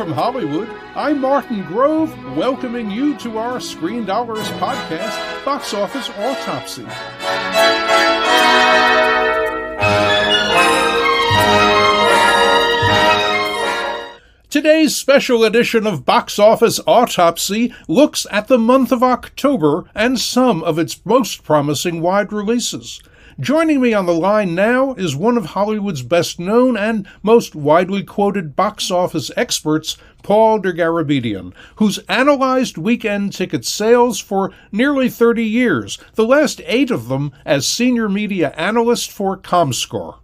from Hollywood, I'm Martin Grove, welcoming you to our Screen Dollars podcast, Box Office Autopsy. Today's special edition of Box Office Autopsy looks at the month of October and some of its most promising wide releases. Joining me on the line now is one of Hollywood's best known and most widely quoted box office experts, Paul Dergarabedian, who's analyzed weekend ticket sales for nearly 30 years, the last eight of them as senior media analyst for ComScore.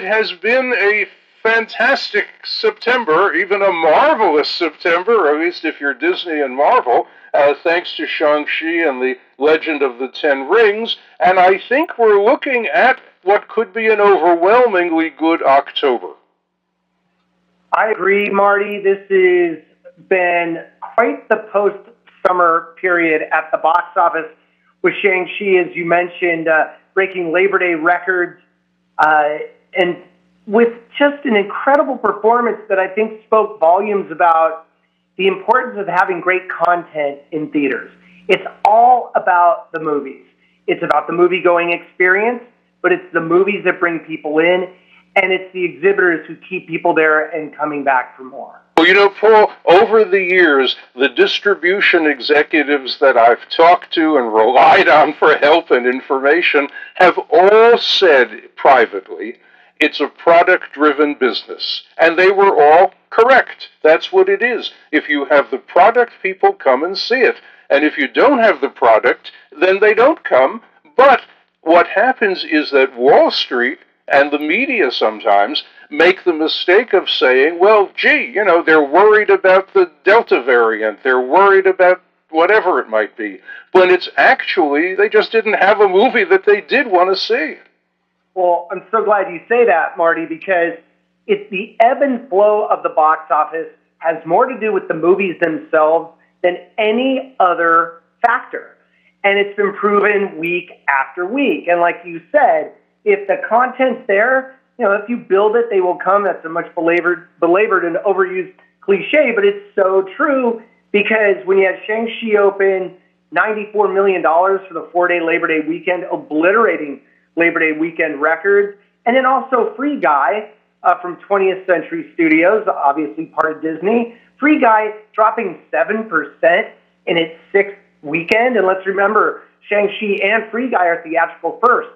It has been a fantastic September, even a marvelous September, at least if you're Disney and Marvel, uh, thanks to Shang-Chi and the Legend of the Ten Rings. And I think we're looking at what could be an overwhelmingly good October. I agree, Marty. This has been quite the post summer period at the box office with Shang-Chi, as you mentioned, uh, breaking Labor Day records uh, and with just an incredible performance that I think spoke volumes about the importance of having great content in theaters. It's all about the movies. It's about the movie going experience, but it's the movies that bring people in, and it's the exhibitors who keep people there and coming back for more. Well, you know, Paul, over the years, the distribution executives that I've talked to and relied on for help and information have all said privately it's a product driven business. And they were all correct. That's what it is. If you have the product, people come and see it. And if you don't have the product, then they don't come. But what happens is that Wall Street and the media sometimes make the mistake of saying, well, gee, you know, they're worried about the Delta variant, they're worried about whatever it might be, when it's actually they just didn't have a movie that they did want to see. Well, I'm so glad you say that, Marty, because it's the ebb and flow of the box office has more to do with the movies themselves than any other factor. And it's been proven week after week. And like you said, if the content's there, you know, if you build it, they will come. That's a much belabored, belabored and overused cliche, but it's so true because when you had Shang-Chi open, $94 million for the four-day Labor Day weekend, obliterating Labor Day weekend records. And then also Free Guy uh, from 20th Century Studios, obviously part of Disney. Free Guy dropping 7% in its sixth weekend. And let's remember, Shang-Chi and Free Guy are theatrical first.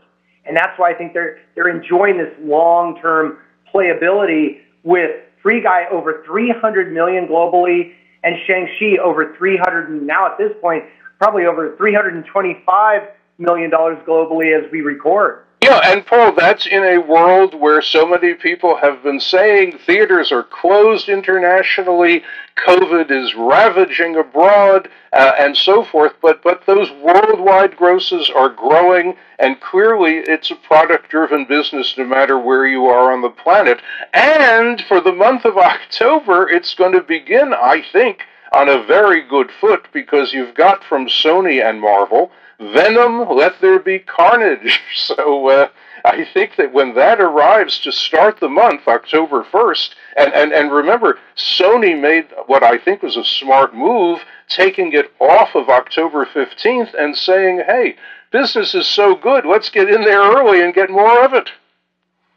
And that's why I think they're they're enjoying this long term playability with Free Guy over 300 million globally and Shang-Chi over 300 and now at this point probably over 325 million dollars globally as we record. Yeah, and Paul, that's in a world where so many people have been saying theaters are closed internationally, COVID is ravaging abroad, uh, and so forth. But but those worldwide grosses are growing, and clearly it's a product-driven business, no matter where you are on the planet. And for the month of October, it's going to begin, I think, on a very good foot because you've got from Sony and Marvel Venom, Let There Be Carnage. So uh, I think that when that arrives to start the month, October 1st, and, and, and remember, Sony made what I think was a smart move, taking it off of October 15th and saying, hey, business is so good, let's get in there early and get more of it.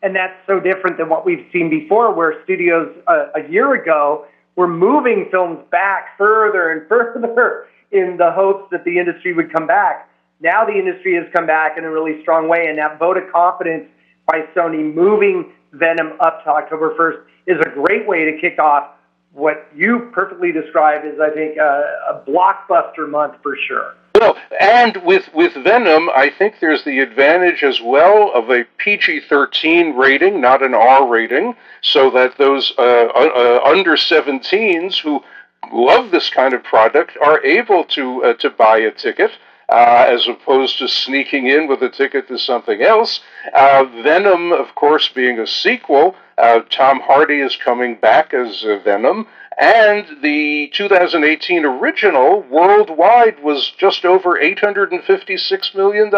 And that's so different than what we've seen before, where studios uh, a year ago were moving films back further and further in the hopes that the industry would come back. Now the industry has come back in a really strong way, and that vote of confidence by Sony moving Venom up to October 1st is a great way to kick off what you perfectly described as, I think, a, a blockbuster month for sure. Well, and with, with Venom, I think there's the advantage as well of a PG 13 rating, not an R rating, so that those uh, uh, under 17s who love this kind of product are able to, uh, to buy a ticket. Uh, as opposed to sneaking in with a ticket to something else. Uh, Venom, of course, being a sequel, uh, Tom Hardy is coming back as uh, Venom. And the 2018 original worldwide was just over $856 million.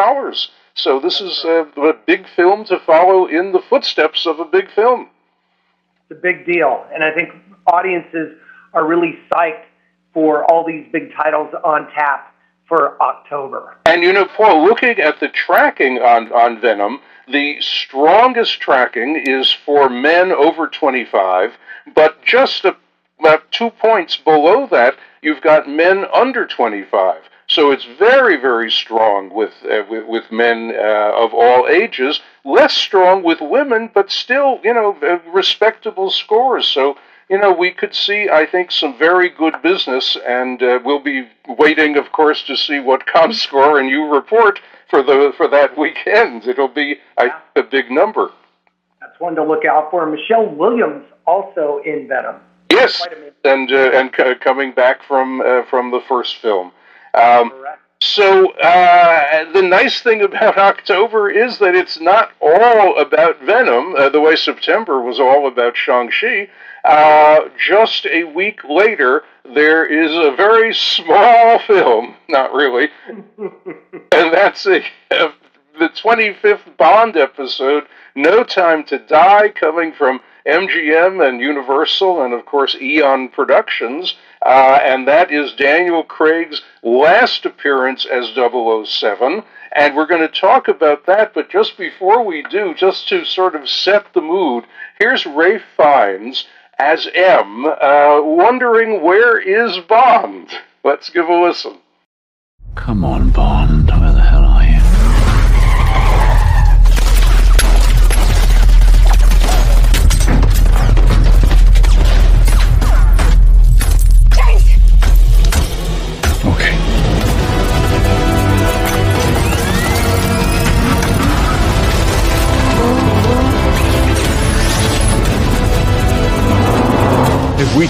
So this is a, a big film to follow in the footsteps of a big film. It's a big deal. And I think audiences are really psyched for all these big titles on tap for October. And you know, Paul, looking at the tracking on, on Venom, the strongest tracking is for men over 25, but just about two points below that, you've got men under 25. So it's very, very strong with uh, with, with, men uh, of all ages. Less strong with women, but still, you know, uh, respectable scores. So you know, we could see, I think, some very good business, and uh, we'll be waiting, of course, to see what ComScore and you report for the for that weekend. It'll be I, a big number. That's one to look out for. Michelle Williams also in Venom. Yes, and uh, and c- coming back from uh, from the first film. Um, Correct. So uh, the nice thing about October is that it's not all about Venom, uh, the way September was all about Shang-Chi. Uh, just a week later, there is a very small film, not really, and that's a, a, the 25th Bond episode, No Time to Die, coming from MGM and Universal, and of course Eon Productions. Uh, and that is Daniel Craig's last appearance as 007. And we're going to talk about that, but just before we do, just to sort of set the mood, here's Ralph Fiennes as M, uh, wondering where is Bond. Let's give a listen. Come on, Bond.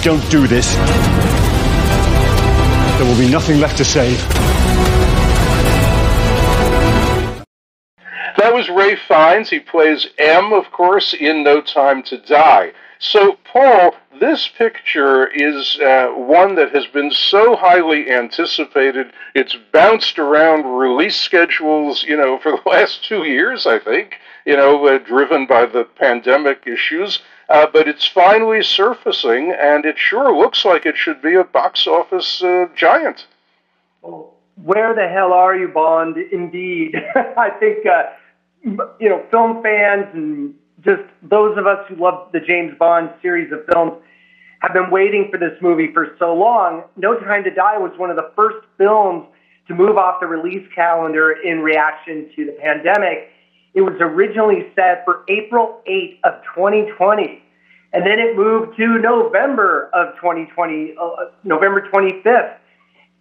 Don't do this, there will be nothing left to save. That was Ralph Fiennes. He plays M, of course, in No Time to Die. So, Paul, this picture is uh, one that has been so highly anticipated. It's bounced around release schedules, you know, for the last two years, I think, you know, uh, driven by the pandemic issues. Uh, but it's finally surfacing, and it sure looks like it should be a box office uh, giant. Where the hell are you, Bond? Indeed, I think uh, you know film fans and just those of us who love the James Bond series of films have been waiting for this movie for so long. No Time to Die was one of the first films to move off the release calendar in reaction to the pandemic it was originally set for April 8th of 2020, and then it moved to November of 2020, uh, November 25th,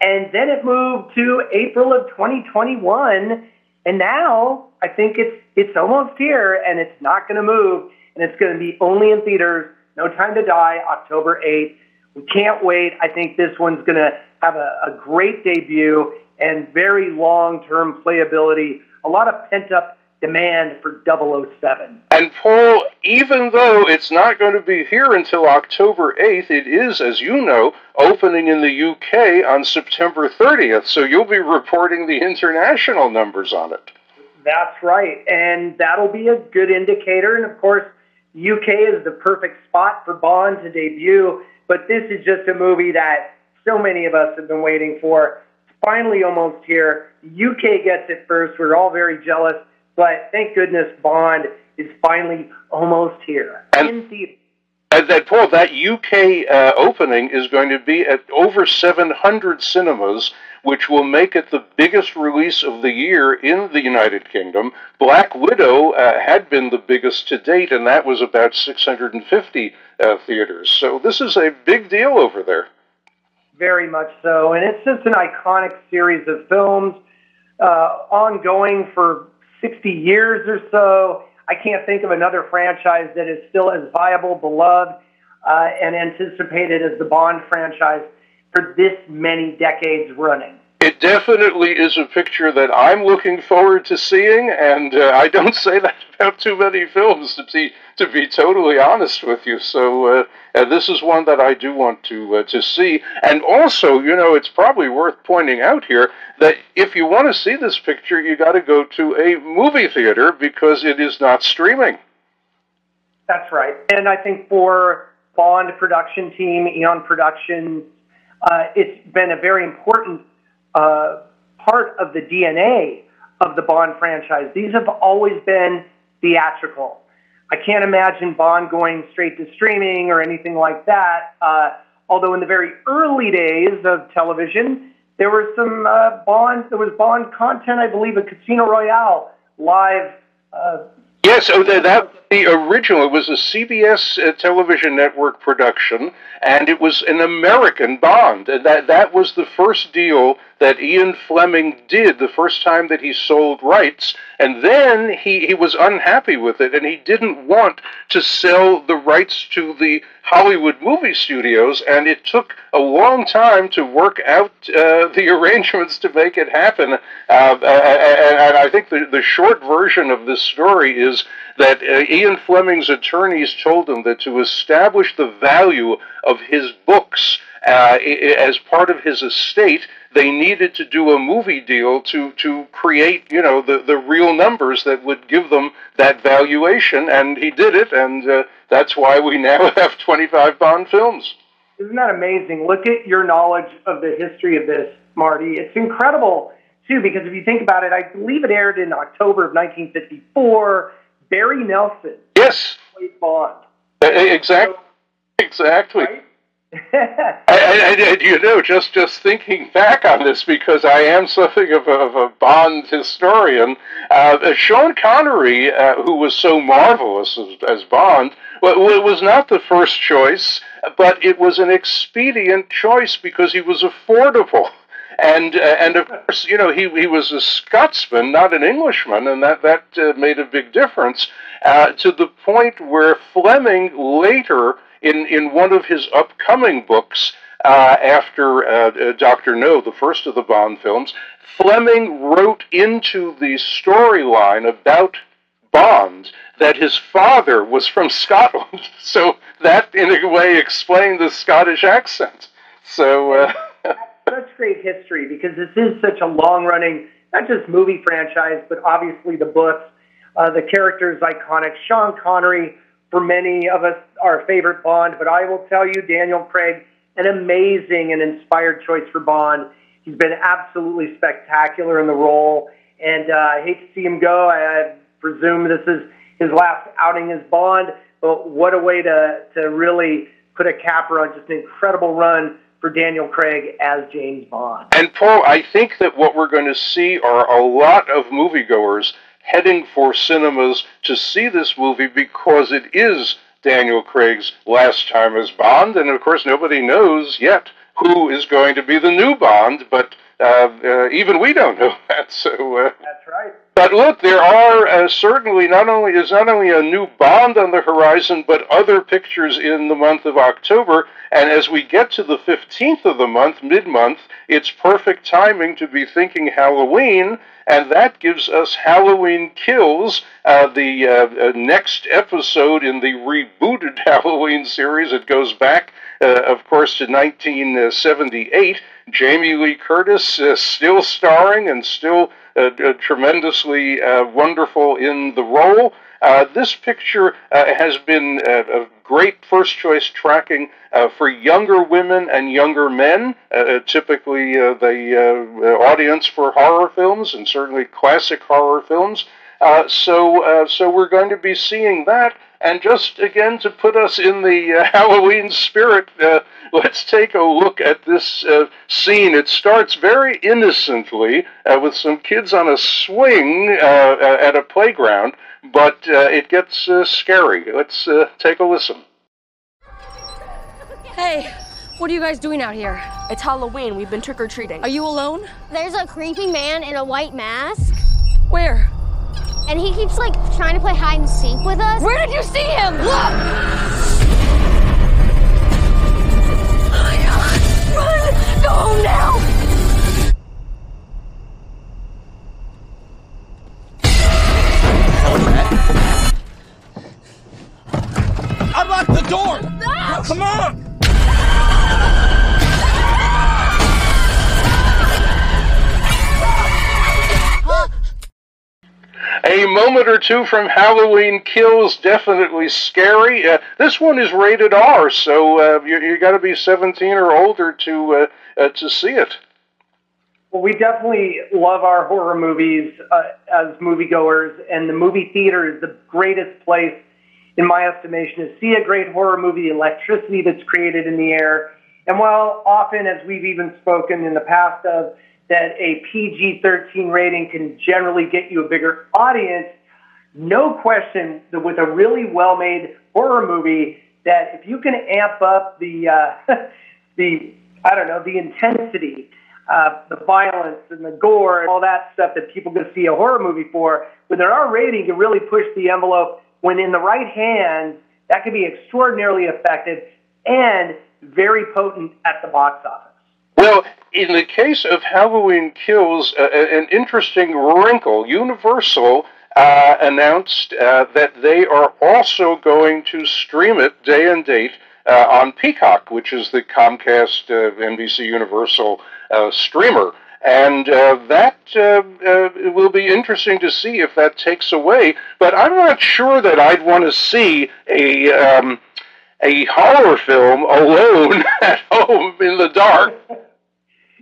and then it moved to April of 2021, and now I think it's it's almost here, and it's not going to move, and it's going to be only in theaters. No Time to Die, October 8th. We can't wait. I think this one's going to have a, a great debut and very long-term playability. A lot of pent-up demand for 007. And Paul, even though it's not going to be here until October 8th, it is, as you know, opening in the UK on September 30th. So you'll be reporting the international numbers on it. That's right. And that'll be a good indicator. And of course, UK is the perfect spot for Bond to debut. But this is just a movie that so many of us have been waiting for. It's finally almost here. UK gets it first. We're all very jealous. But thank goodness Bond is finally almost here and, in theater. And that Paul, that UK uh, opening is going to be at over 700 cinemas, which will make it the biggest release of the year in the United Kingdom. Black Widow uh, had been the biggest to date, and that was about 650 uh, theaters. So this is a big deal over there. Very much so, and it's just an iconic series of films, uh, ongoing for 60 years or so. I can't think of another franchise that is still as viable, beloved, uh, and anticipated as the Bond franchise for this many decades running. It definitely is a picture that I'm looking forward to seeing, and uh, I don't say that about too many films to be to be totally honest with you. So uh, this is one that I do want to uh, to see, and also, you know, it's probably worth pointing out here that if you want to see this picture, you got to go to a movie theater because it is not streaming. That's right, and I think for Bond production team, Eon Productions, uh, it's been a very important uh, part of the DNA of the Bond franchise. These have always been theatrical. I can't imagine Bond going straight to streaming or anything like that. Uh, although in the very early days of television, there were some uh, Bond. There was Bond content, I believe, a Casino Royale live. Uh, yes, oh, that, that the original. It was a CBS uh, television network production, and it was an American Bond. That that was the first deal that Ian Fleming did the first time that he sold rights, and then he, he was unhappy with it, and he didn't want to sell the rights to the Hollywood movie studios, and it took a long time to work out uh, the arrangements to make it happen. Uh, and, and, I think the, the short version of this story is that uh, Ian Fleming's attorneys told him that to establish the value of his books uh, as part of his estate, they needed to do a movie deal to to create you know the the real numbers that would give them that valuation, and he did it, and uh, that's why we now have 25 Bond films. Isn't that amazing? Look at your knowledge of the history of this, Marty. It's incredible too, because if you think about it, I believe it aired in October of 1954. Barry Nelson. Yes. Played Bond. Exactly. So, exactly. Right? and, and, you know, just just thinking back on this, because I am something of a, of a Bond historian, uh, Sean Connery, uh, who was so marvelous as, as Bond, well, was not the first choice, but it was an expedient choice because he was affordable. And uh, and of course, you know, he he was a Scotsman, not an Englishman, and that that uh, made a big difference. Uh, to the point where Fleming later in, in one of his upcoming books, uh, after uh, uh Dr. No, the first of the Bond films, Fleming wrote into the storyline about Bond that his father was from Scotland. So that, in a way, explained the Scottish accent. So. Uh, such great history because this is such a long running, not just movie franchise, but obviously the books. Uh, the character is iconic. Sean Connery for many of us, our favorite Bond. But I will tell you, Daniel Craig, an amazing and inspired choice for Bond. He's been absolutely spectacular in the role, and uh, I hate to see him go. I, I presume this is his last outing as Bond, but what a way to to really put a capper on just an incredible run for Daniel Craig as James Bond. And Paul, I think that what we're going to see are a lot of moviegoers heading for cinemas to see this movie because it is Daniel Craig's last time as Bond, and of course nobody knows yet who is going to be the new Bond, but uh, uh, even we don't know that. So uh, that's right. But look, there are uh, certainly not only is not only a new Bond on the horizon, but other pictures in the month of October. And as we get to the fifteenth of the month, mid-month, it's perfect timing to be thinking Halloween and that gives us Halloween Kills, uh, the uh, uh, next episode in the rebooted Halloween series. It goes back, uh, of course, to 1978. Jamie Lee Curtis uh, still starring and still tremendously wonderful in the role. Uh, this picture uh, has been uh, great first choice tracking uh, for younger women and younger men, uh, typically the audience for horror films and certainly classic horror films. so, so we're going to be seeing that. And just again to put us in the Halloween spirit, let's take a look at this uh, scene. It starts very innocently uh, with some kids on a swing uh, at a playground, but uh, it gets uh, scary. Let's uh, take a listen. Hey, what are you guys doing out here? It's Halloween. We've been trick or treating. Are you alone? There's a creepy man in a white mask. Where? And he keeps like trying to play hide and seek with us. Where did you see him? Look! Oh my god. Run! Go home now! door! No! Come on! A moment or two from Halloween Kills, definitely scary. Uh, this one is rated R, so uh, you, you got to be 17 or older to uh, uh, to see it. Well, we definitely love our horror movies uh, as moviegoers, and the movie theater is the greatest place in my estimation, to see a great horror movie. The electricity that's created in the air, and while often, as we've even spoken in the past of that a PG-13 rating can generally get you a bigger audience, no question that with a really well-made horror movie, that if you can amp up the uh, the I don't know the intensity, uh, the violence and the gore and all that stuff that people go see a horror movie for, with an R rating can really push the envelope. When in the right hands, that can be extraordinarily effective and very potent at the box office. Well, in the case of Halloween Kills, uh, an interesting wrinkle. Universal uh, announced uh, that they are also going to stream it day and date uh, on Peacock, which is the Comcast uh, NBC Universal uh, streamer. And that will be interesting to see if that takes away. But I'm not sure that I'd want to see a. Um, a horror film alone at home in the dark.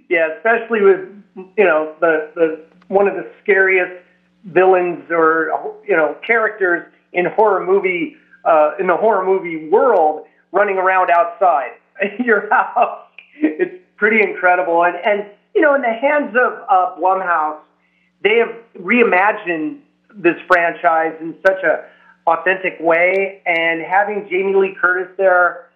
Yeah, especially with you know the the one of the scariest villains or you know characters in horror movie uh, in the horror movie world running around outside your house. It's pretty incredible, and and you know in the hands of uh, Blumhouse, they have reimagined this franchise in such a authentic way, and having Jamie Lee Curtis there,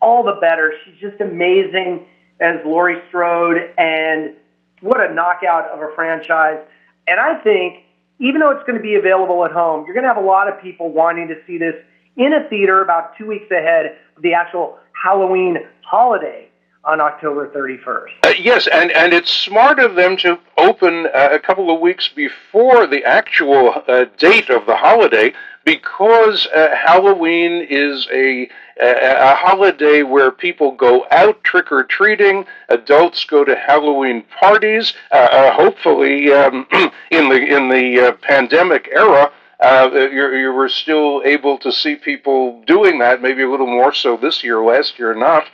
all the better. She's just amazing as Laurie Strode, and what a knockout of a franchise. And I think, even though it's going to be available at home, you're going to have a lot of people wanting to see this in a theater about two weeks ahead of the actual Halloween holiday on October 31st. Uh, yes, and, and it's smart of them to open uh, a couple of weeks before the actual uh, date of the holiday because uh, Halloween is a, a, a holiday where people go out trick or treating, adults go to Halloween parties. Uh, uh, hopefully, um, in the in the pandemic era. Uh, you were still able to see people doing that, maybe a little more so this year, last year not.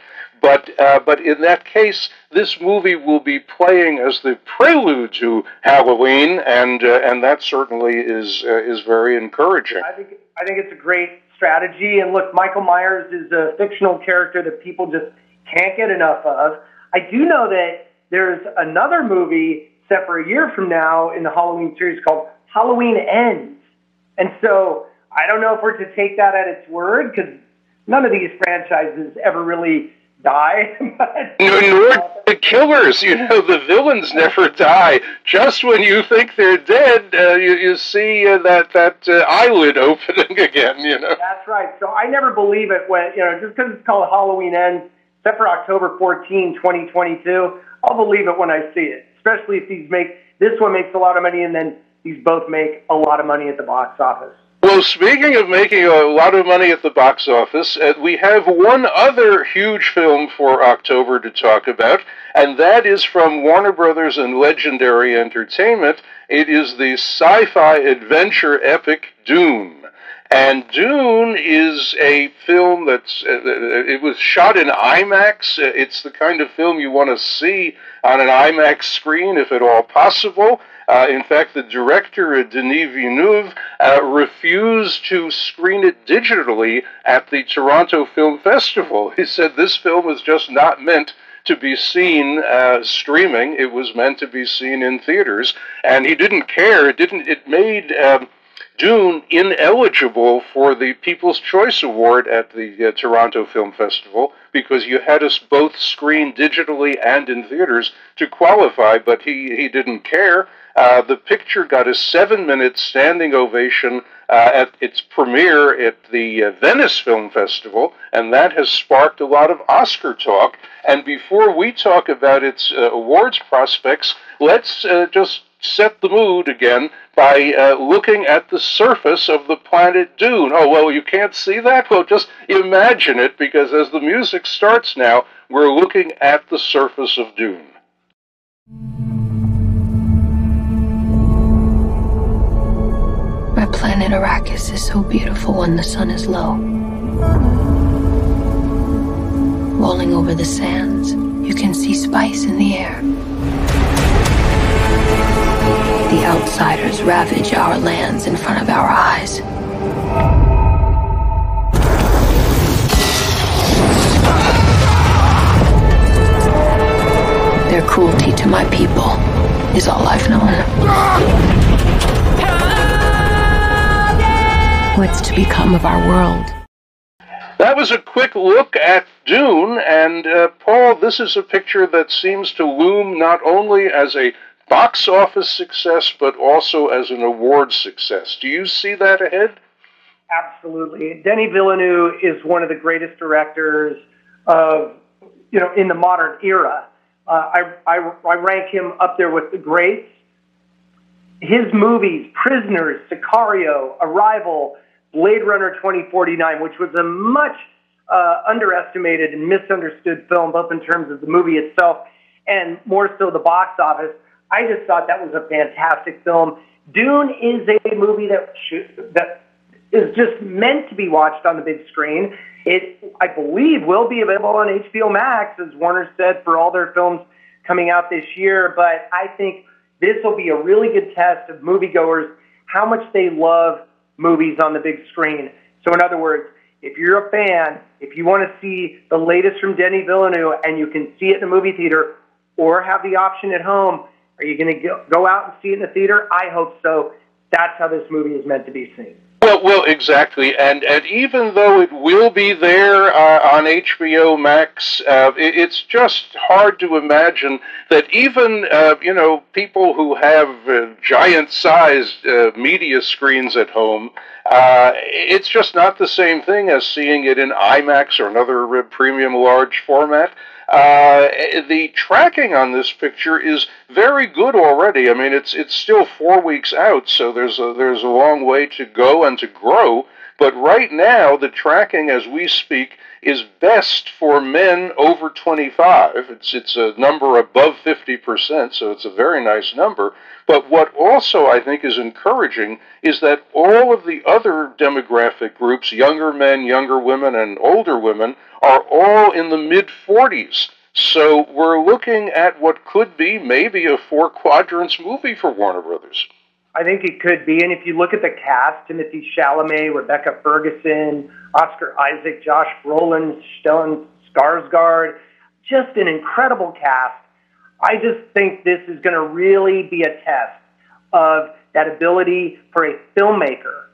But uh, but in that case, this movie will be playing as the prelude to Halloween, and uh, and that certainly is uh, is very encouraging. I think I think it's a great strategy. And look, Michael Myers is a fictional character that people just can't get enough of. I do know that there's another movie set for a year from now in the Halloween series called Halloween Ends, and so I don't know if we're to take that at its word because none of these franchises ever really die. Nor the killers, you know, the villains never die. Just when you think they're dead, uh, you, you see uh, that that uh, eyelid opening again. You know. That's right. So I never believe it when you know just because it's called Halloween Ends, except for October 14, 2022. I'll believe it when I see it, especially if these make this one makes a lot of money and then these both make a lot of money at the box office. Well, speaking of making a lot of money at the box office, uh, we have one other huge film for October to talk about, and that is from Warner Brothers and Legendary Entertainment. It is the sci fi adventure epic Dune. And Dune is a film that's, uh, uh it was shot in IMAX. Uh, it's the kind of film you want to see on an IMAX screen if at all possible. Uh, in fact, the director, Denis Villeneuve, uh, refused to screen it digitally at the Toronto Film Festival. He said this film was just not meant to be seen uh, streaming. It was meant to be seen in theaters, and he didn't care. It didn't. It made. Um, Dune ineligible for the People's Choice Award at the uh, Toronto Film Festival because you had us both screen digitally and in theaters to qualify, but he, he didn't care. Uh, the picture got a seven minute standing ovation uh, at its premiere at the uh, Venice Film Festival, and that has sparked a lot of Oscar talk. And before we talk about its uh, awards prospects, let's uh, just set the mood again by uh, looking at the surface of the planet Dune. Oh, well, you can't see that? Well, just imagine it, because as the music starts now, we're looking at the surface of Dune. My planet Arrakis is so beautiful when the sun is low. Rolling over the sands, you can see spice in the air. Outsiders ravage our lands in front of our eyes. Their cruelty to my people is all I've known. What's to become of our world? That was a quick look at Dune, and uh, Paul, this is a picture that seems to loom not only as a box office success, but also as an award success. Do you see that ahead? Absolutely. Denis Villeneuve is one of the greatest directors of, you know, in the modern era. Uh, I, I, I rank him up there with the greats. His movies, Prisoners, Sicario, Arrival, Blade Runner 2049, which was a much uh, underestimated and misunderstood film, both in terms of the movie itself and more so the box office. I just thought that was a fantastic film. Dune is a movie that should, that is just meant to be watched on the big screen. It, I believe, will be available on HBO Max, as Warner said, for all their films coming out this year. But I think this will be a really good test of moviegoers how much they love movies on the big screen. So, in other words, if you're a fan, if you want to see the latest from Denis Villeneuve and you can see it in the movie theater or have the option at home, are you going to go out and see it in the theater? I hope so. That's how this movie is meant to be seen. Well, well, exactly, and and even though it will be there uh, on HBO Max, uh, it, it's just hard to imagine that even uh, you know people who have uh, giant-sized uh, media screens at home, uh, it's just not the same thing as seeing it in IMAX or another premium large format. The tracking on this picture is very good already. I mean, it's it's still four weeks out, so there's a, there's a long way to go and to grow. But right now, the tracking as we speak is best for men over 25. It's it's a number above 50%, so it's a very nice number. But what also I think is encouraging is that all of the other demographic groups, younger men, younger women, and older women, are all in the mid 40s. So we're looking at what could be maybe a four quadrants movie for Warner Brothers. I think it could be. And if you look at the cast, Timothée Chalamet, Rebecca Ferguson, Oscar Isaac, Josh Brolin, Stellan Skarsgård, just an incredible cast. I just think this is going to really be a test of that ability for a filmmaker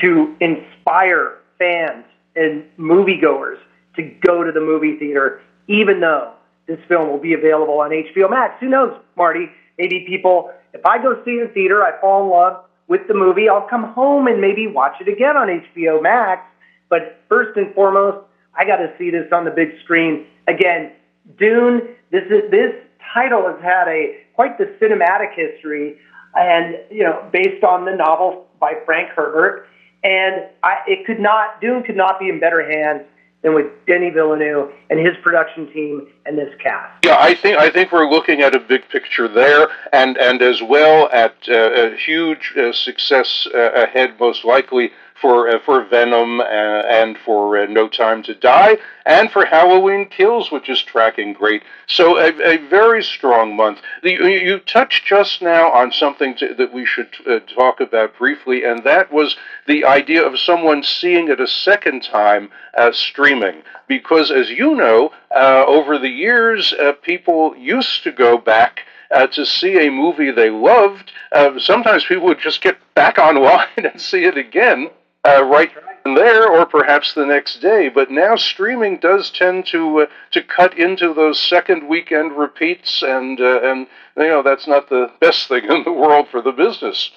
to inspire fans and moviegoers to go to the movie theater, even though this film will be available on HBO Max. Who knows, Marty? Maybe people, if I go see it in theater, I fall in love with the movie, I'll come home and maybe watch it again on HBO Max. But first and foremost, I got to see this on the big screen. Again, Dune, this is this title has had a quite the cinematic history and you know based on the novel by Frank Herbert and I, it could not Dune could not be in better hands than with Denis Villeneuve and his production team and this cast. Yeah, I think I think we're looking at a big picture there, and and as well at uh, a huge uh, success uh, ahead, most likely for uh, for Venom and, and for uh, No Time to Die, and for Halloween Kills, which is tracking great. So a, a very strong month. The, you touched just now on something to, that we should uh, talk about briefly, and that was the idea of someone seeing it a second time uh, streaming. Because, as you know, uh, over the years, uh, people used to go back. Uh, to see a movie they loved. Uh, sometimes people would just get back online and see it again uh, right there, or perhaps the next day. But now streaming does tend to uh, to cut into those second weekend repeats, and uh, and you know that's not the best thing in the world for the business.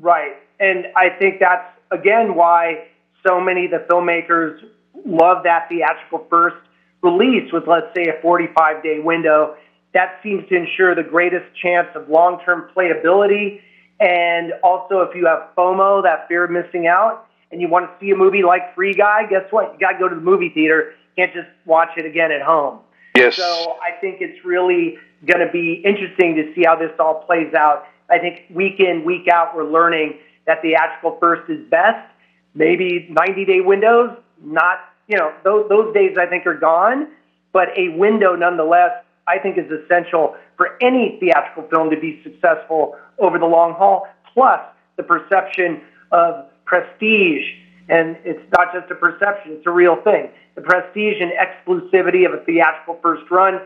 Right, and I think that's again why so many of the filmmakers love that theatrical first release with, let's say, a 45 day window. That seems to ensure the greatest chance of long term playability and also, if you have FOMO, that fear of missing out, and you want to see a movie like Free Guy, guess what? You got to go to the movie theater. You can't just watch it again at home. Yes. So I think it's really going to be interesting to see how this all plays out. I think week in, week out, we're learning that theatrical first is best. Maybe 90 day windows, not, you know, those, those days I think are gone, but a window nonetheless, I think is essential for any theatrical film to be successful over the long haul. Plus the perception of prestige. And it's not just a perception, it's a real thing. The prestige and exclusivity of a theatrical first run,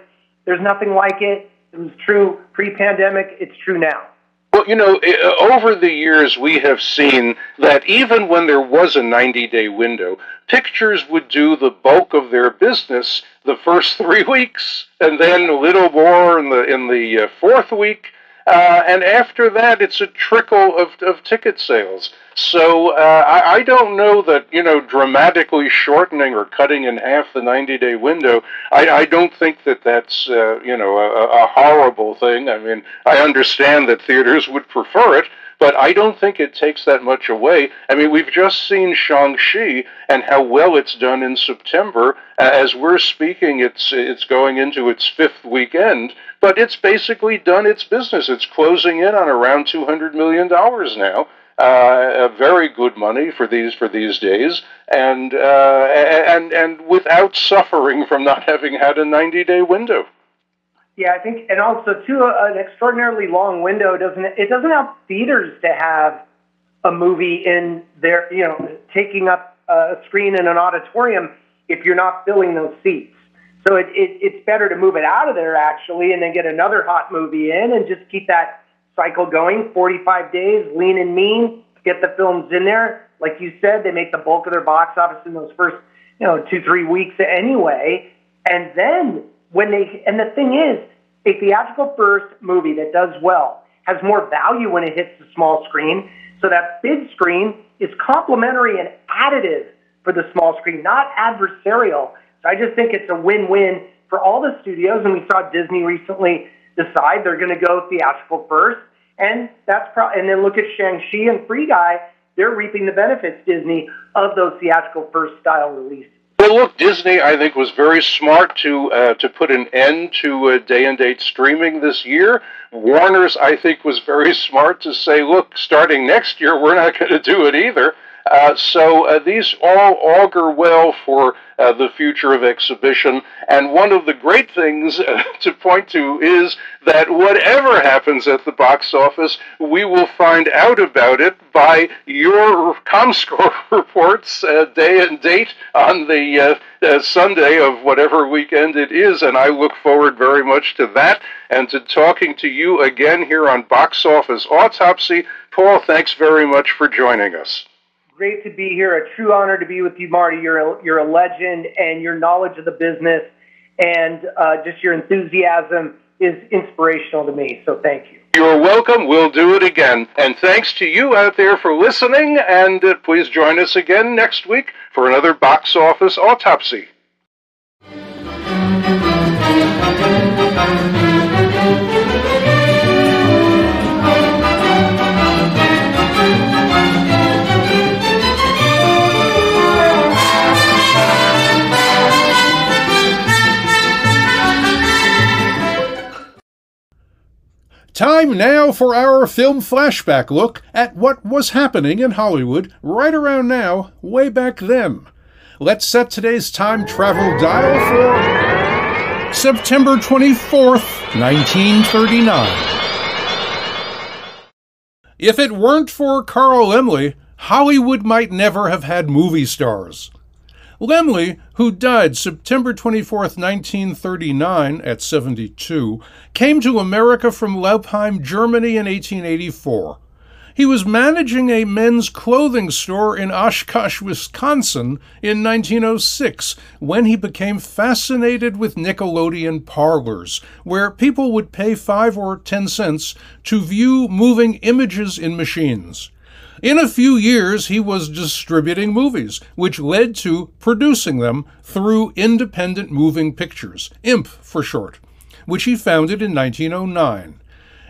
there's nothing like it. It was true pre pandemic, it's true now. Well, you know, over the years, we have seen that even when there was a 90 day window, pictures would do the bulk of their business the first three weeks, and then a little more in the, in the uh, fourth week, uh, and after that, it's a trickle of, of ticket sales. So uh, I, I, don't know that you know dramatically shortening or cutting in half the 90-day window. I, I, don't think that that's uh, you know a, a horrible thing. I mean, I understand that theaters would prefer it, but I don't think it takes that much away. I mean, we've just seen Shang-Chi and how well it's done in September. As we're speaking, it's it's going into its fifth weekend, but it's basically done its business. It's closing in on around two hundred million dollars now. Uh, very good money for these for these days, and uh, and and without suffering from not having had a ninety day window. Yeah, I think, and also too, an extraordinarily long window doesn't it doesn't help theaters to have a movie in their, you know, taking up a screen in an auditorium if you're not filling those seats. So it, it, it's better to move it out of there actually, and then get another hot movie in, and just keep that cycle going. 45 days, lean and mean, get the films in there. Like you said, they make the bulk of their box office in those first, you know, two three weeks anyway, and then when they, and the thing is, a theatrical first movie that does well has more value when it hits the small screen. So that big screen is complementary and additive for the small screen, not adversarial. So I just think it's a win-win for all the studios. And we saw Disney recently decide they're going to go theatrical first. And that's pro- and then look at Shang-Chi and Free Guy. They're reaping the benefits, Disney, of those theatrical first style releases. Well, look, Disney, I think, was very smart to uh, to put an end to uh, day and date streaming this year. Warner's, I think, was very smart to say, look, starting next year, we're not going to do it either. Uh, so uh, these all augur well for uh, the future of exhibition. And one of the great things uh, to point to is that whatever happens at the box office, we will find out about it by your ComScore reports, uh, day and date on the Sunday of whatever weekend it is. And I look forward very much to that and to talking to you again here on Box Office Autopsy. Paul, thanks very much for joining us great to be here. A true honor to be with you, Marty. You're a, you're a legend, and your knowledge of the business and uh, just your enthusiasm is inspirational to me. So thank you. You're welcome. We'll do it again. And thanks to you out there for listening. And uh, please join us again next week for another box office autopsy. Time now for our film flashback look at what was happening in Hollywood right around now, way back then. Let's set today's time travel dial for September 24th, 1939. If it weren't for Carl Laemmle, Hollywood might never have had movie stars. Laemmle, who died September 24, 1939, at 72, came to America from Laupheim, Germany in 1884. He was managing a men's clothing store in Oshkosh, Wisconsin in 1906 when he became fascinated with Nickelodeon parlors, where people would pay 5 or 10 cents to view moving images in machines. In a few years, he was distributing movies, which led to producing them through Independent Moving Pictures, IMP for short, which he founded in 1909.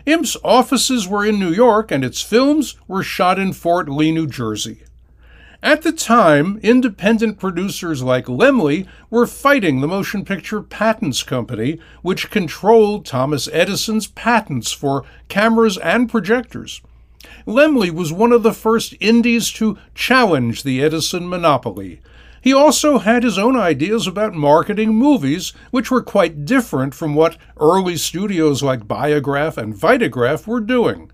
IMP's offices were in New York, and its films were shot in Fort Lee, New Jersey. At the time, independent producers like Laemmle were fighting the Motion Picture Patents Company, which controlled Thomas Edison's patents for cameras and projectors. Laemmle was one of the first indies to challenge the Edison monopoly. He also had his own ideas about marketing movies, which were quite different from what early studios like Biograph and Vitagraph were doing.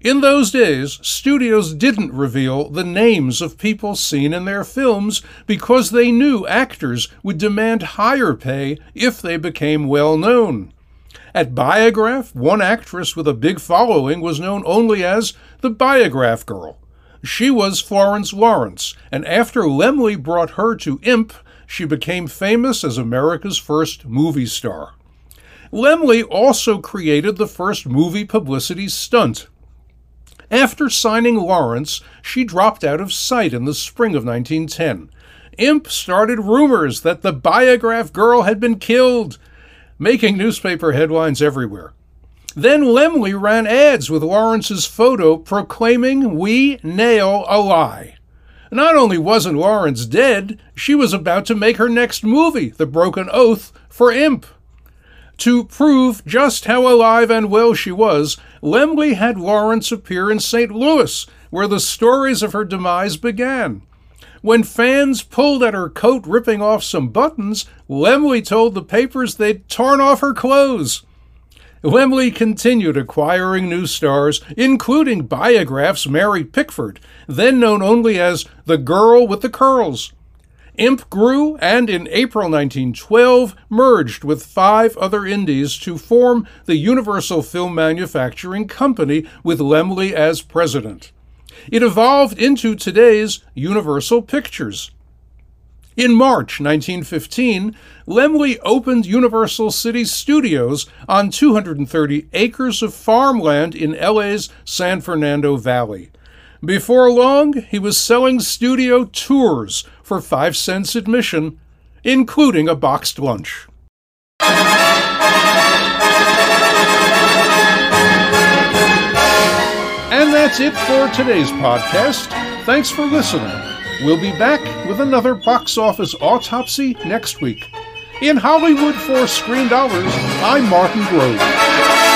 In those days, studios didn't reveal the names of people seen in their films because they knew actors would demand higher pay if they became well known. At Biograph, one actress with a big following was known only as the Biograph Girl. She was Florence Lawrence, and after Laemmle brought her to Imp, she became famous as America's first movie star. Laemmle also created the first movie publicity stunt. After signing Lawrence, she dropped out of sight in the spring of 1910. Imp started rumors that the Biograph girl had been killed, making newspaper headlines everywhere. Then Laemmle ran ads with Lawrence's photo proclaiming, We nail a lie. Not only wasn't Lawrence dead, she was about to make her next movie, The Broken Oath, for Imp. To prove just how alive and well she was, Laemmle had Lawrence appear in St. Louis, where the stories of her demise began. When fans pulled at her coat, ripping off some buttons, Laemmle told the papers they'd torn off her clothes. Laemmle continued acquiring new stars, including Biograph's Mary Pickford, then known only as the Girl with the Curls. Imp grew and in April 1912 merged with five other indies to form the Universal Film Manufacturing Company with Laemmle as president. It evolved into today's Universal Pictures. In March 1915, Laemmle opened Universal City Studios on 230 acres of farmland in LA's San Fernando Valley. Before long, he was selling studio tours for five cents admission, including a boxed lunch. That's it for today's podcast. Thanks for listening. We'll be back with another box office autopsy next week. In Hollywood for Screen Dollars, I'm Martin Grove.